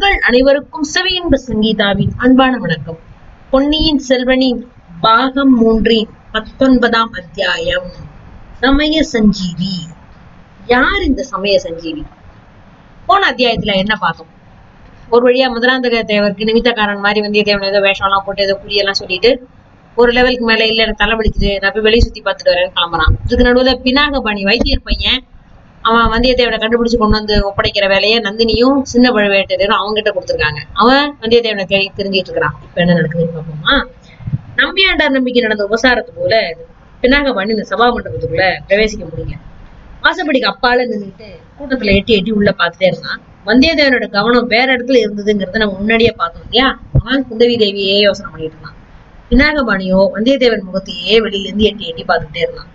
நேயர்கள் அனைவருக்கும் செவியின்ப சங்கீதாவின் அன்பான வணக்கம். பொன்னியின் செல்வனின் பாகம் மூன்றின் பத்தொன்பதாம் அத்தியாயம். சமய சஞ்சீவி. யார் இந்த சமய சஞ்சீவி? போன அத்தியாயத்துல என்ன பார்த்தோம்? ஒரு வழியா முதலாந்தக தேவருக்கு நிமித்தக்காரன் மாதிரி வந்தியத்தேவன் ஏதோ வேஷம் எல்லாம் போட்டு ஏதோ குறியெல்லாம் சொல்லிட்டு ஒரு லெவலுக்கு மேல இல்ல எனக்கு தலை வலிக்குது நான் போய் வெளியே சுத்தி பார்த்துட்டு வரேன்னு கிளம்புறான். இதுக்கு நடுவுல பினாகபாணி வைத்தியர் பையன் அவன் வந்தியத்தேவனை கண்டுபிடிச்சு கொண்டு வந்து ஒப்படைக்கிற வேலையை நந்தினியும் சின்ன பழுவேட்டரையரும் அவங்க கிட்ட கொடுத்துருக்காங்க. அவன் வந்தியத்தேவனை தேடி தெரிஞ்சிட்டு இருக்கிறான். இப்ப என்ன நடக்குதுன்னு பார்ப்போமா? நம்பியாண்டார் நம்பிக்கை நடந்த உபசாரத்து போல பினாகபாணி இந்த சபா மண்டபத்துக்குள்ள பிரவேசிக்க முடியல. வாசப்படிக்கு அப்பால நின்றுட்டு கூட்டத்துல எட்டி எட்டி உள்ள பார்த்துட்டே இருந்தான். வந்தியத்தேவனோட கவனம் வேற இடத்துல இருந்ததுங்கிறத நம்ம முன்னாடியே பார்த்தோம் இல்லையா? அவன் குந்தவி தேவியே யோசனை பண்ணிட்டு இருந்தான். பினாகபாணியோ வந்தியத்தேவன் முகத்தையே வெளியில இருந்து எட்டி எட்டி பார்த்துட்டே இருந்தான்.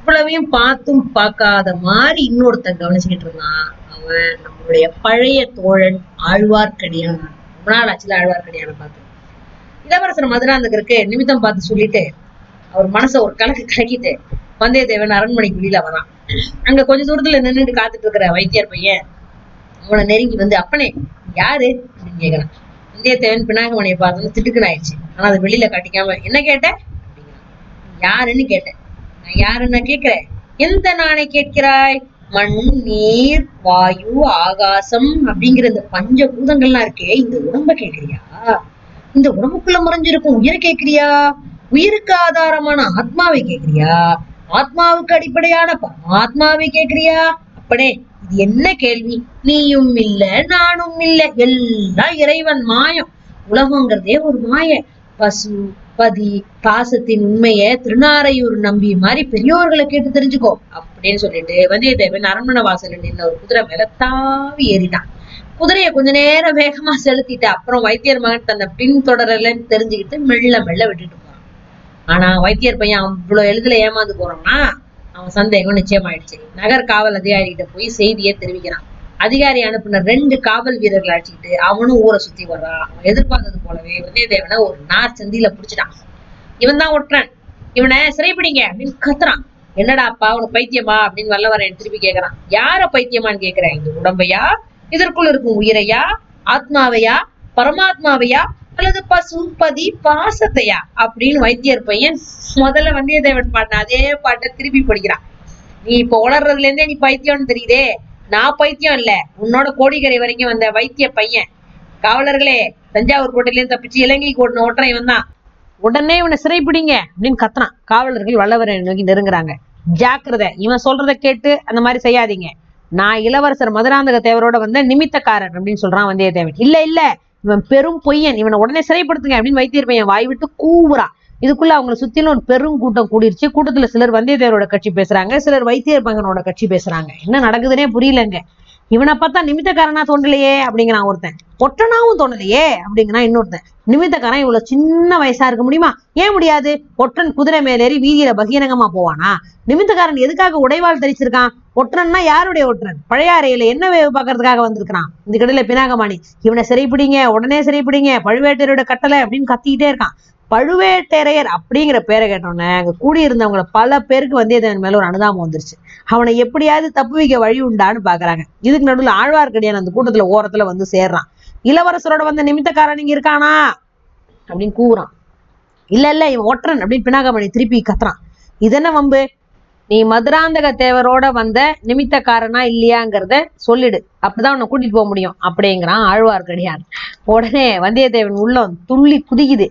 இவ்வளவையும் பார்த்தும் பார்க்காத மாதிரி இன்னொருத்தன் கவனிச்சுக்கிட்டு இருந்தான். அவன் நம்மளுடைய பழைய தோழன் ஆழ்வார்க்கடியான். ரொம்ப நாள் ஆச்சுல ஆழ்வார்க்கடியான பார்த்து. இளவரசர் மதுராந்தகருக்கு நிமித்தம் பார்த்து சொல்லிட்டு அவர் மனசை ஒரு கணக்கு கலக்கிட்டு வந்தியத்தேவன் அரண்மனைக்கு வெளியில வரான். அங்க கொஞ்ச தூரத்துல நின்னுட்டு காத்துட்டு இருக்கிற வைத்தியர் பையன் அவனை நெருங்கி வந்து அப்பனே யாரு? அப்படின்னு கேக்குறான். வந்தியத்தேவன் பினாகமணியை பார்த்தோன்னு திட்டுக்குன்னு ஆயிடுச்சு. ஆனா அது வெளியில காட்டிக்காம என்ன கேட்ட? யாருன்னு கேட்டேன் நான் யாருன்னு கேட்கிறேன். எந்த நானை கேட்கிறாய்? மண் நீர் வாயு ஆகாசம் அப்படிங்கிற இந்த பஞ்ச பூதங்கள்லாம் இருக்கே இந்த உடம்ப கேக்குறியா இந்த உடம்புக்குள்ள மறைஞ்சிருக்கும் உயிரை கேக்குறியா உயிருக்கு ஆதாரமான ஆத்மாவை கேக்குறியா ஆத்மாவுக்கு அடிப்படையான ஆத்மாவை கேக்குறியா அப்படே இது என்ன கேள்வி? நீயும் இல்ல நானும் இல்ல எல்லாம் இறைவன் மாயம். உலகங்கிறதே ஒரு மாய. பசு பதி பாசத்தின் உண்மைய திருநாரையூர் நம்பி மாதிரி பெரியோர்களை கேட்டு தெரிஞ்சுக்கோ அப்படின்னு சொல்லிட்டு வந்தியத்தேவன் அரண்மனை வாசல் நின்ன ஒரு குதிரை மேல தாவி ஏறிட்டான். குதிரைய கொஞ்ச நேரம் வேகமா செலுத்திட்டு அப்புறம் வைத்தியர் மகன் தன்னை பின் தொடரலன்னு தெரிஞ்சுக்கிட்டு மெல்ல மெல்ல விட்டுட்டு போறான். ஆனா வைத்தியர் பையன் அவ்வளவு எளிதில ஏமாந்து போறான்னா அவன் சந்தேகம் நிச்சயமாயிடுச்சு. நகர் காவல் அதிகாரிகிட்ட போய் செய்தியை தெரிவிக்கிறான். அதிகாரி அனுப்பின ரெண்டு காவல் வீரர்கள் அழைச்சிக்கிட்டு அவனும் ஊரை சுத்தி வர்றான். அவன் எதிர்பார்த்தது போலவே வந்தியத்தேவனை ஒரு நார் சந்தியில புடிச்சிட்டான். இவன் தான் ஒட்டுறான் இவனை சிறைப்பிடிங்க அப்படின்னு கத்துறான். என்னடாப்பா உனக்கு பைத்தியமா அப்படின்னு வல்லவரன் திருப்பி கேக்குறான். யார பைத்தியமான்னு கேக்குறேன்? இந்த உடம்பையா? இதற்குள் இருக்கும் உயிரையா? ஆத்மாவையா? பரமாத்மாவையா? அல்லது பசு பதி பாசத்தையா? அப்படின்னு வைத்தியர் பையன் முதல்ல வந்தியத்தேவன் பாடின அதே பாட்டை திருப்பி படிக்கிறான். நீ இப்ப உளர்றதுல இருந்தே நீ பைத்தியம்னு தெரியுதே. நான் பைத்தியம் இல்ல. உன்னோட கோடிக்கரை வரைக்கும் வந்த வைத்திய பையன். காவலர்களே தஞ்சாவூர் கோட்டையிலேயே தப்பிச்சு இலங்கைக்கு ஓடின ஓட்டுறன் இவன் தான். உடனே இவனை சிறைப்பிடிங்க அப்படின்னு கத்துறான். காவலர்கள் வல்லவரை நோக்கி நெருங்குறாங்க. ஜாக்கிரதை இவன் சொல்றதை கேட்டு அந்த மாதிரி செய்யாதீங்க. நான் இளவரசர் மதுராந்தக தேவரோட வந்த நிமித்தக்காரன் அப்படின்னு சொல்றான் வந்தியத்தேவன். இல்ல இல்ல இவன் பெரும் பொய்யன். இவனை உடனே சிறைப்படுத்துங்க அப்படின்னு வைத்தியர் பையன் வாய் விட்டு கூவுறான். இதுக்குள்ள அவங்கள சுத்திலும் ஒரு பெரும் கூட்டம் கூடிருச்சு. கூட்டத்துல சிலர் வந்தியத்தேவரோட கட்சி பேசுறாங்க சிலர் வைத்தியர் பங்கனோட கட்சி பேசுறாங்க. என்ன நடக்குதுன்னே புரியலங்க. இவனை பார்த்தா நிமித்தக்காரனா தோன்றலையே அப்படிங்கிறான் ஒருத்தன். ஒற்றனாவும் தோணலையே அப்படிங்கிறான் இன்னொருத்தன். நிமித்தக்காரன் இவ்வளவு சின்ன வயசா இருக்க முடியுமா? ஏன் முடியாது? ஒற்றன் குதிரை மேலேறி வீதியில பகிரங்கமா போவானா? நிமித்தக்காரன் எதுக்காக உடைவாள் தரிச்சிருக்கான்? ஒற்றன்னா யாருடைய ஒற்றன்? பழையாறையில என்ன வேவு பார்க்கறதுக்காக வந்திருக்கிறான்? இந்த கடையில பினாகமாணி. இவனை சிறைப்பிடிங்க உடனே சிறைப்பிடிங்க பழுவேட்டரோட கட்டளை அப்படின்னு கத்திக்கிட்டே இருக்கான். பழுவேட்டரையர் அப்படிங்கிற பேரை கேட்டோன்னே அங்க கூடியிருந்தவங்கள பல பேருக்கு வந்தியத்தேவன் மேல ஒரு அனுதாபம் வந்துருச்சு. அவனை எப்படியாவது தப்பு வைக்க வழி உண்டான்னு பாக்குறாங்க. இதுக்கு நடுவில் ஆழ்வார்க்கடியான் அந்த கூட்டத்துல ஓரத்துல வந்து சேர்றான். இளவரசரோட வந்த நிமித்தக்காரன் இங்கே இருக்கானா? அப்படின்னு கூவுறான். இல்ல இல்ல இவன் ஒட்டுறன் அப்படின்னு பினாகமணி திருப்பி கத்துறான். இதென்ன வம்பு? நீ மதுராந்தக தேவரோட வந்த நிமித்தக்காரனா இல்லையாங்கிறத சொல்லிடு. அப்பதான் உன்னை கூட்டிட்டு போக முடியும். அப்படிங்கிறான் ஆழ்வார்க்கடியான். உடனே வந்தியத்தேவன் உள்ளம் துள்ளி குதிக்குது.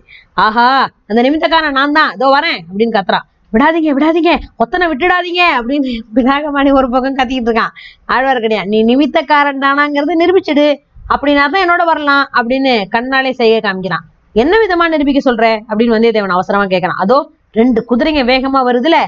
ஆஹா அந்த நிமித்தக்காரன் நான் தான் இதோ வரேன் அப்படின்னு கத்துறான். விடாதீங்க விடாதீங்க. ஒத்தனை விட்டுடாதீங்க அப்படின்னு பினாகமாணி ஒரு பக்கம் கத்திக்கிட்டு இருக்கான். ஆழ்வார்க்கடியான் நீ நிமித்தக்காரன் தானாங்கிறத நிரூபிச்சிடு. அப்படின்னா தான் என்னோட வரலாம் அப்படின்னு கண்ணாலே செய்ய காமிக்கிறான். என்ன விதமா நிரூபிக்க சொல்ற? அப்படின்னு வந்தியத்தேவன் அவசரமா கேட்கறான் அதோ ரெண்டு குதிரைங்க வேகமா வருதுல.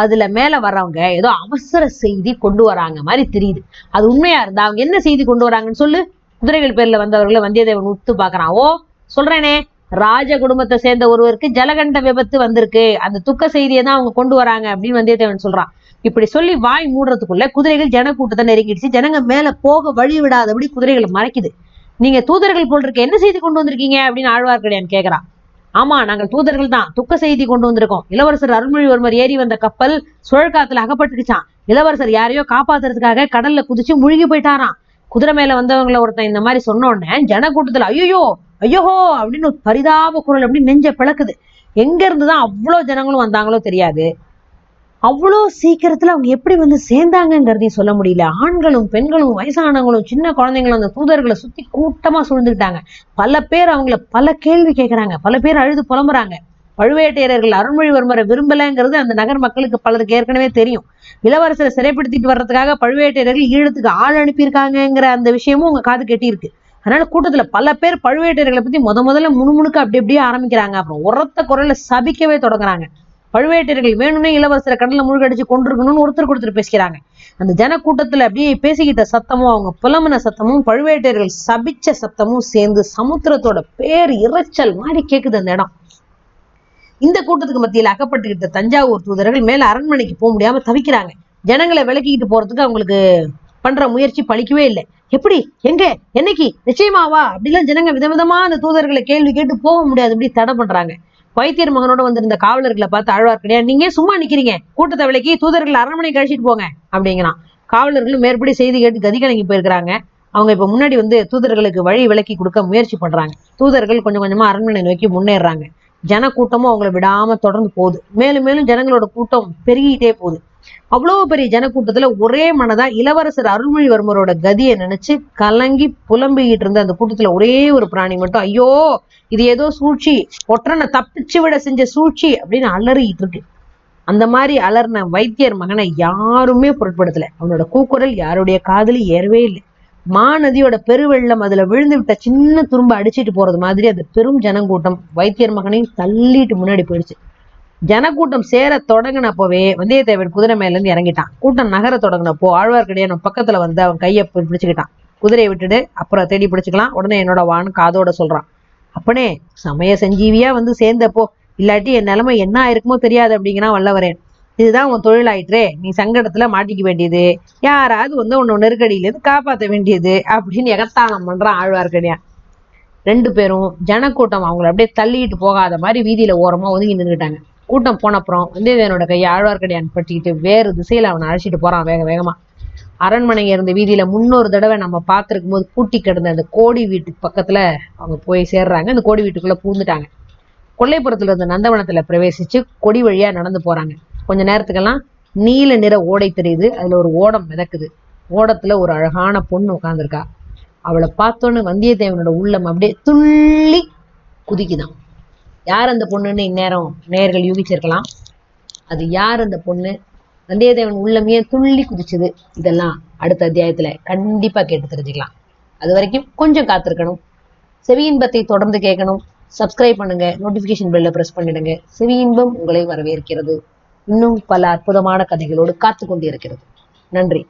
அதுல மேல வர்றவங்க ஏதோ அவசர செய்தி கொண்டு வராங்க மாதிரி தெரியுது. அது உண்மையா இருந்தா அவங்க என்ன செய்தி கொண்டு வராங்கன்னு சொல்லு. குதிரைகள் பேர்ல வந்தவர்களை வந்தியத்தேவன் உத்து பாக்குறான் ஓ சொல்றேனே. ராஜ குடும்பத்தை சேர்ந்த ஒருவருக்கு ஜலகண்ட விபத்து வந்திருக்கு. அந்த துக்க செய்தியை தான் அவங்க கொண்டு வராங்க அப்படின்னு வந்தியத்தேவன் சொல்றான். இப்படி சொல்லி வாய் மூடுறதுக்குள்ள குதிரைகள் ஜன கூட்டத்தை நெருங்கிடுச்சு. ஜனங்க மேல போக வழி விடாதபடி குதிரைகளை மறைக்குது. நீங்க தூதர்கள் போல் இருக்க என்ன செய்தி கொண்டு வந்திருக்கீங்க அப்படின்னு ஆழ்வார்க்கடியான் கேக்குறான். ஆமா நாங்கள் தூதர்கள் தான் துக்க செய்தி கொண்டு வந்திருக்கோம். இளவரசர் அருள்மொழிவர்மர் ஏறி வந்த கப்பல் சுழற்காத்துல அகப்பட்டுடுச்சான் இளவரசர் யாரையோ காப்பாத்துறதுக்காக கடல்ல குதிச்சு முழுகி போயிட்டாராம். குதிரை மேல வந்தவங்கள ஒருத்தன் இந்த மாதிரி சொன்ன உடனே ஜன கூட்டத்துல ஐயோ ஐயோஹோ அப்படின்னு பரிதாப குரல் அப்படி நெஞ்ச பிளக்குது. எங்க இருந்துதான் அவ்வளவு ஜனங்களும் வந்தாங்களோ தெரியாது. அவ்வளோ சீக்கிரத்துல அவங்க எப்படி வந்து சேர்ந்தாங்கங்கிறதையும் சொல்ல முடியல. ஆண்களும் பெண்களும் வயசானவங்களும் சின்ன குழந்தைங்களும் அந்த தூதர்களை சுத்தி கூட்டமா சூழ்ந்துக்கிட்டாங்க. பல பேர் அவங்கள பல கேள்வி கேட்கறாங்க பல பேர் அழுது புலம்புறாங்க. பழுவேட்டையர்கள் அருள்மொழிவர்மரை விரும்பலைங்கிறது அந்த நகர் மக்களுக்கு பலருக்கு ஏற்கனவே தெரியும். இளவரசரை சிறைப்படுத்திட்டு வர்றதுக்காக பழுவேட்டையர்கள் ஈழத்துக்கு ஆள் அனுப்பியிருக்காங்கங்கிற அந்த விஷயமும் உங்க காது கெட்டியிருக்கு. அதனால கூட்டத்துல பல பேர் பழுவேட்டையர்களை பத்தி முத முதல்ல முணுமுணுக்க அப்படி அப்படியே ஆரம்பிக்கிறாங்க. அப்புறம் உரத்த குரல்ல சபிக்கவே தொடங்குறாங்க. பழுவேட்டர்கள் வேணும்னே இளவரசரை கடல்ல மூழ்கடிச்சு கொண்டிருக்கணும்னு ஒருத்தர் கொடுத்துட்டு பேசிக்கிறாங்க. அந்த ஜன கூட்டத்துல அப்படியே பேசிக்கிட்ட சத்தமும் அவங்க புலம்புன சத்தமும் பழுவேட்டர்கள் சபிச்ச சத்தமும் சேர்ந்து சமுத்திரத்தோட பேர் இரைச்சல் மாதிரி கேக்குது அந்த இடம். இந்த கூட்டத்துக்கு மத்தியில் அகப்பட்டுக்கிட்ட தஞ்சாவூர் தூதர்கள் மேல அரண்மனைக்கு போக முடியாம தவிக்கிறாங்க. ஜனங்களை விளக்கிக்கிட்டு போறதுக்கு அவங்களுக்கு பண்ற முயற்சி பழிக்கவே இல்லை. எப்படி? எங்க? என்னைக்கு? நிச்சயமாவா அப்படிலாம் ஜனங்க விதவிதமா அந்த தூதர்களை கேள்வி கேட்டு போக முடியாது. அப்படி தடை பண்றாங்க. வைத்தியர் மகனோட வந்திருந்த காவலர்களை பார்த்து கிடையாது நீங்க சும்மா நிக்கிறீங்க. கூட்டத்தை விலக்கி தூதர்கள் அரண்மனை கழிச்சிட்டு போங்க அப்படிங்கிறான். காவலர்களும் மேற்படி செய்தி கேட்டு கதிகலங்கி போயிருக்கிறாங்க. அவங்க இப்ப முன்னாடி வந்து தூதர்களுக்கு வழி விலக்கி கொடுக்க முயற்சி பண்றாங்க. தூதர்கள் கொஞ்சம் கொஞ்சமா அரண்மனை நோக்கி முன்னேறாங்க ஜன கூட்டமும் அவங்கள விடாம தொடர்ந்து போகுது. மேலும் மேலும் ஜனங்களோட கூட்டம் பெருகிட்டே போகுது. அவ்வளவு பெரிய ஜனக்கூட்டத்துல ஒரே மனதா இளவரசர் அருள்மொழிவர்மரோட கதியை நினைச்சு கலங்கி புலம்பிக்கிட்டு இருந்த அந்த கூட்டத்துல ஒரே ஒரு பிராணி மட்டும் ஐயோ இது ஏதோ சூழ்ச்சி ஒற்றனை தப்பிச்சு விட செஞ்ச சூழ்ச்சி அப்படின்னு அலறிட்டு இருக்கு. அந்த மாதிரி அலர்ன வைத்தியர் மகனை யாருமே பொருட்படுத்தல. அவனோட கூக்குரல் யாருடைய காதலி ஏறவே இல்லை. மாநதியோட பெருவெள்ளம் அதுல விழுந்து விட்ட சின்ன துரும்ப அடிச்சிட்டு போறது மாதிரி அந்த பெரும் ஜனங்கூட்டம் வைத்தியர் மகனையும் தள்ளிட்டு முன்னாடி போயிடுச்சு. ஜனக்கூட்டம் சேர தொடங்கினப்பவே வந்தியத்தேவன் குதிரை மேலேருந்து இறங்கிட்டான். கூட்டம் நகர தொடங்கினப்போ ஆழ்வார்க்கடியான் பக்கத்துல வந்து அவன் கையை பிடிச்சுக்கிட்டான். குதிரையை விட்டுட்டு அப்புறம் தேடி பிடிச்சிக்கலாம். உடனே என்னோட வான்னு காதோட சொல்றான். அப்பனே சமய சஞ்சீவியா வந்து சேர்ந்தப்போ இல்லாட்டி என் நிலைமை என்ன ஆயிருக்குமோ தெரியாது அப்படிங்கிறான் வல்லவரேன். இதுதான் உன் தொழிலாயிற்றே. நீ சங்கடத்துல மாட்டிக்க வேண்டியது. யாராவது வந்து உன்னை நெருக்கடியில இருந்து காப்பாத்த வேண்டியது அப்படின்னு எகத்தானம் பண்றான் ஆழ்வார்க்கடியான் ரெண்டு பேரும் ஜனக்கூட்டம் அவங்கள அப்படியே தள்ளிட்டு போகாத மாதிரி வீதியில ஓரமா ஒதுங்கி நின்றுட்டாங்க கூட்டம் போன அப்புறம் வந்தியத்தேவனோட கையை ஆழ்வார்க்கடியான் பற்றிக்கிட்டு வேறு திசையில அவனை அழைச்சிட்டு போறான் வேக வேகமா. அரண்மனை இருந்த வீதியில முன்னொரு தடவை நம்ம பார்த்துருக்கும் போது பூட்டி கிடந்த அந்த கோடி வீட்டுக்கு பக்கத்துல அவங்க போய் சேர்றாங்க. அந்த கோடி வீட்டுக்குள்ள பூந்துட்டாங்க. கொல்லைப்புறத்துல இருந்த நந்தவனத்துல பிரவேசிச்சு கொடி வழியா நடந்து போறாங்க. கொஞ்ச நேரத்துக்கெல்லாம் நீல நிற ஓடை தெரியுது. அதுல ஒரு ஓடம் மிதக்குது. ஓடத்துல ஒரு அழகான பொண்ணு உட்காந்துருக்கா அவளை பார்த்தோன்னு வந்தியத்தேவனோட உள்ளம் அப்படியே துள்ளி குதிக்குதான். யார் அந்த பொண்ணுன்னு இந்நேரம் நேயர்கள் யூகிச்சிருக்கலாம். அது யார் அந்த பொண்ணு? வந்தியத்தேவன் உள்ளமையே துள்ளி குதிச்சுது. இதெல்லாம் அடுத்த அத்தியாயத்துல கண்டிப்பா கேட்டு தெரிஞ்சுக்கலாம். அது வரைக்கும் கொஞ்சம் காத்திருக்கணும். செவியின்பத்தை தொடர்ந்து கேட்கணும். சப்ஸ்கிரைப் பண்ணுங்க. நோட்டிபிகேஷன் பெல்ல பிரஸ் பண்ணிடுங்க. செவி இன்பம் உங்களை வரவேற்கிறது. இன்னும் பல அற்புதமான கதைகளோடு காத்து கொண்டிருக்கிறது நன்றி.